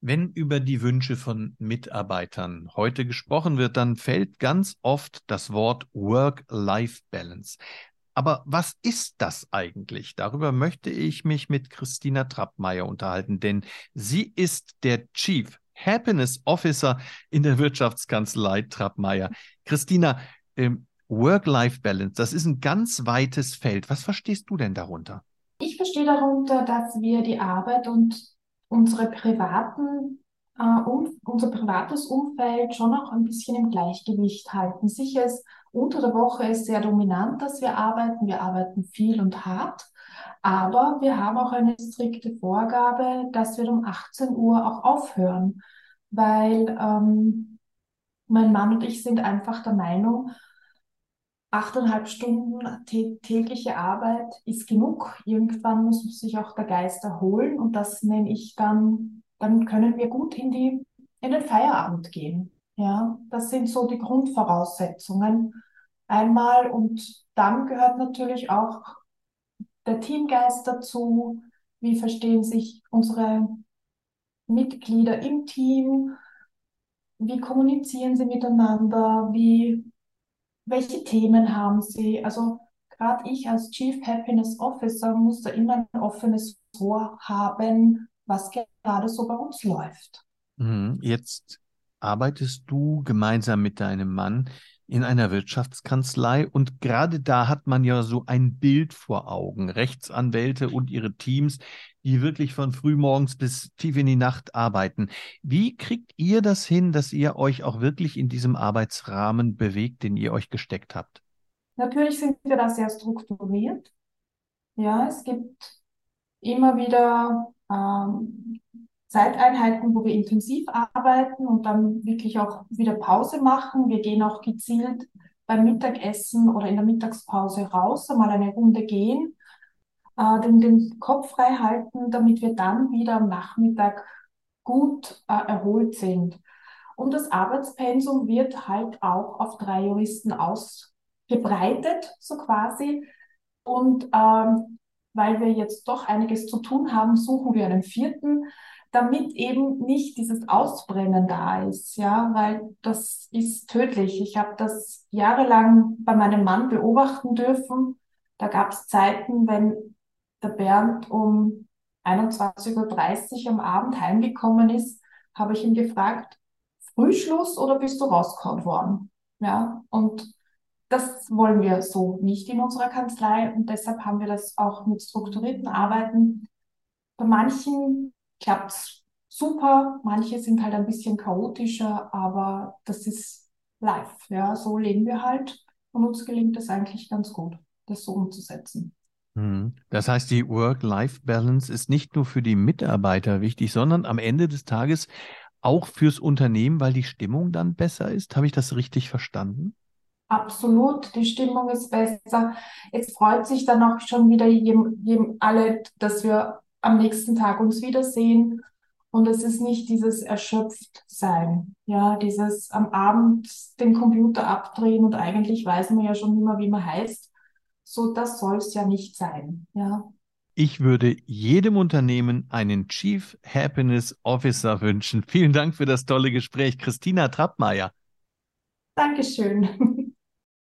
Wenn über die Wünsche von Mitarbeitern heute gesprochen wird, dann fällt ganz oft das Wort Work-Life-Balance. Aber was ist das eigentlich? Darüber möchte ich mich mit Christina Trappmeier unterhalten, denn sie ist der Chief Happiness Officer in der Wirtschaftskanzlei Trappmeier. Christina, ähm, Work-Life-Balance, das ist ein ganz weites Feld. Was verstehst du denn darunter? Ich verstehe darunter, dass wir die Arbeit und unsere privaten, äh, um, unser privates Umfeld schon auch ein bisschen im Gleichgewicht halten. Sicher ist unter der Woche ist sehr dominant, dass wir arbeiten. Wir arbeiten viel und hart. Aber wir haben auch eine strikte Vorgabe, dass wir um 18 Uhr auch aufhören, weil ähm, mein Mann und ich sind einfach der Meinung, achteinhalb Stunden tägliche Arbeit ist genug. Irgendwann muss sich auch der Geist erholen und das nenne ich dann, dann können wir gut in die, in den Feierabend gehen. Ja, das sind so die Grundvoraussetzungen einmal und dann gehört natürlich auch der Teamgeist dazu. Wie verstehen sich unsere Mitglieder im Team? Wie kommunizieren sie miteinander? Wie welche Themen haben Sie? Also gerade ich als Chief Happiness Officer muss da immer ein offenes Ohr haben, was gerade so bei uns läuft. Mhm. Jetzt arbeitest du gemeinsam mit deinem Mann in einer Wirtschaftskanzlei und gerade da hat man ja so ein Bild vor Augen. Rechtsanwälte und ihre Teams, die wirklich von frühmorgens bis tief in die Nacht arbeiten. Wie kriegt ihr das hin, dass ihr euch auch wirklich in diesem Arbeitsrahmen bewegt, den ihr euch gesteckt habt? Natürlich sind wir da sehr strukturiert. Ja, es gibt immer wieder ähm, Zeiteinheiten, wo wir intensiv arbeiten und dann wirklich auch wieder Pause machen. Wir gehen auch gezielt beim Mittagessen oder in der Mittagspause raus, einmal eine Runde gehen, äh, den, den Kopf frei halten, damit wir dann wieder am Nachmittag gut äh, erholt sind. Und das Arbeitspensum wird halt auch auf drei Juristen ausgebreitet, so quasi. Und ähm, weil wir jetzt doch einiges zu tun haben, suchen wir einen vierten, damit eben nicht dieses Ausbrennen da ist, ja, weil das ist tödlich. Ich habe das jahrelang bei meinem Mann beobachten dürfen. Da gab es Zeiten, wenn der Bernd um 21.30 Uhr am Abend heimgekommen ist, habe ich ihn gefragt, Frühschluss oder bist du rausgehauen worden? Ja, und das wollen wir so nicht in unserer Kanzlei und deshalb haben wir das auch mit strukturierten Arbeiten. Bei manchen klappt es super, manche sind halt ein bisschen chaotischer, aber das ist live. Ja, so leben wir halt und uns gelingt es eigentlich ganz gut, das so umzusetzen. Mhm. Das heißt, die Work-Life-Balance ist nicht nur für die Mitarbeiter wichtig, sondern am Ende des Tages auch fürs Unternehmen, weil die Stimmung dann besser ist. Habe ich das richtig verstanden? Absolut, die Stimmung ist besser. Es freut sich dann auch schon wieder jedem, jedem alle, dass wir am nächsten Tag uns wiedersehen. Und es ist nicht dieses Erschöpftsein, ja, dieses am Abend den Computer abdrehen und eigentlich weiß man ja schon immer, wie man heißt. So, das soll es ja nicht sein, ja. Ich würde jedem Unternehmen einen Chief Happiness Officer wünschen. Vielen Dank für das tolle Gespräch, Christina Trappmeier. Dankeschön.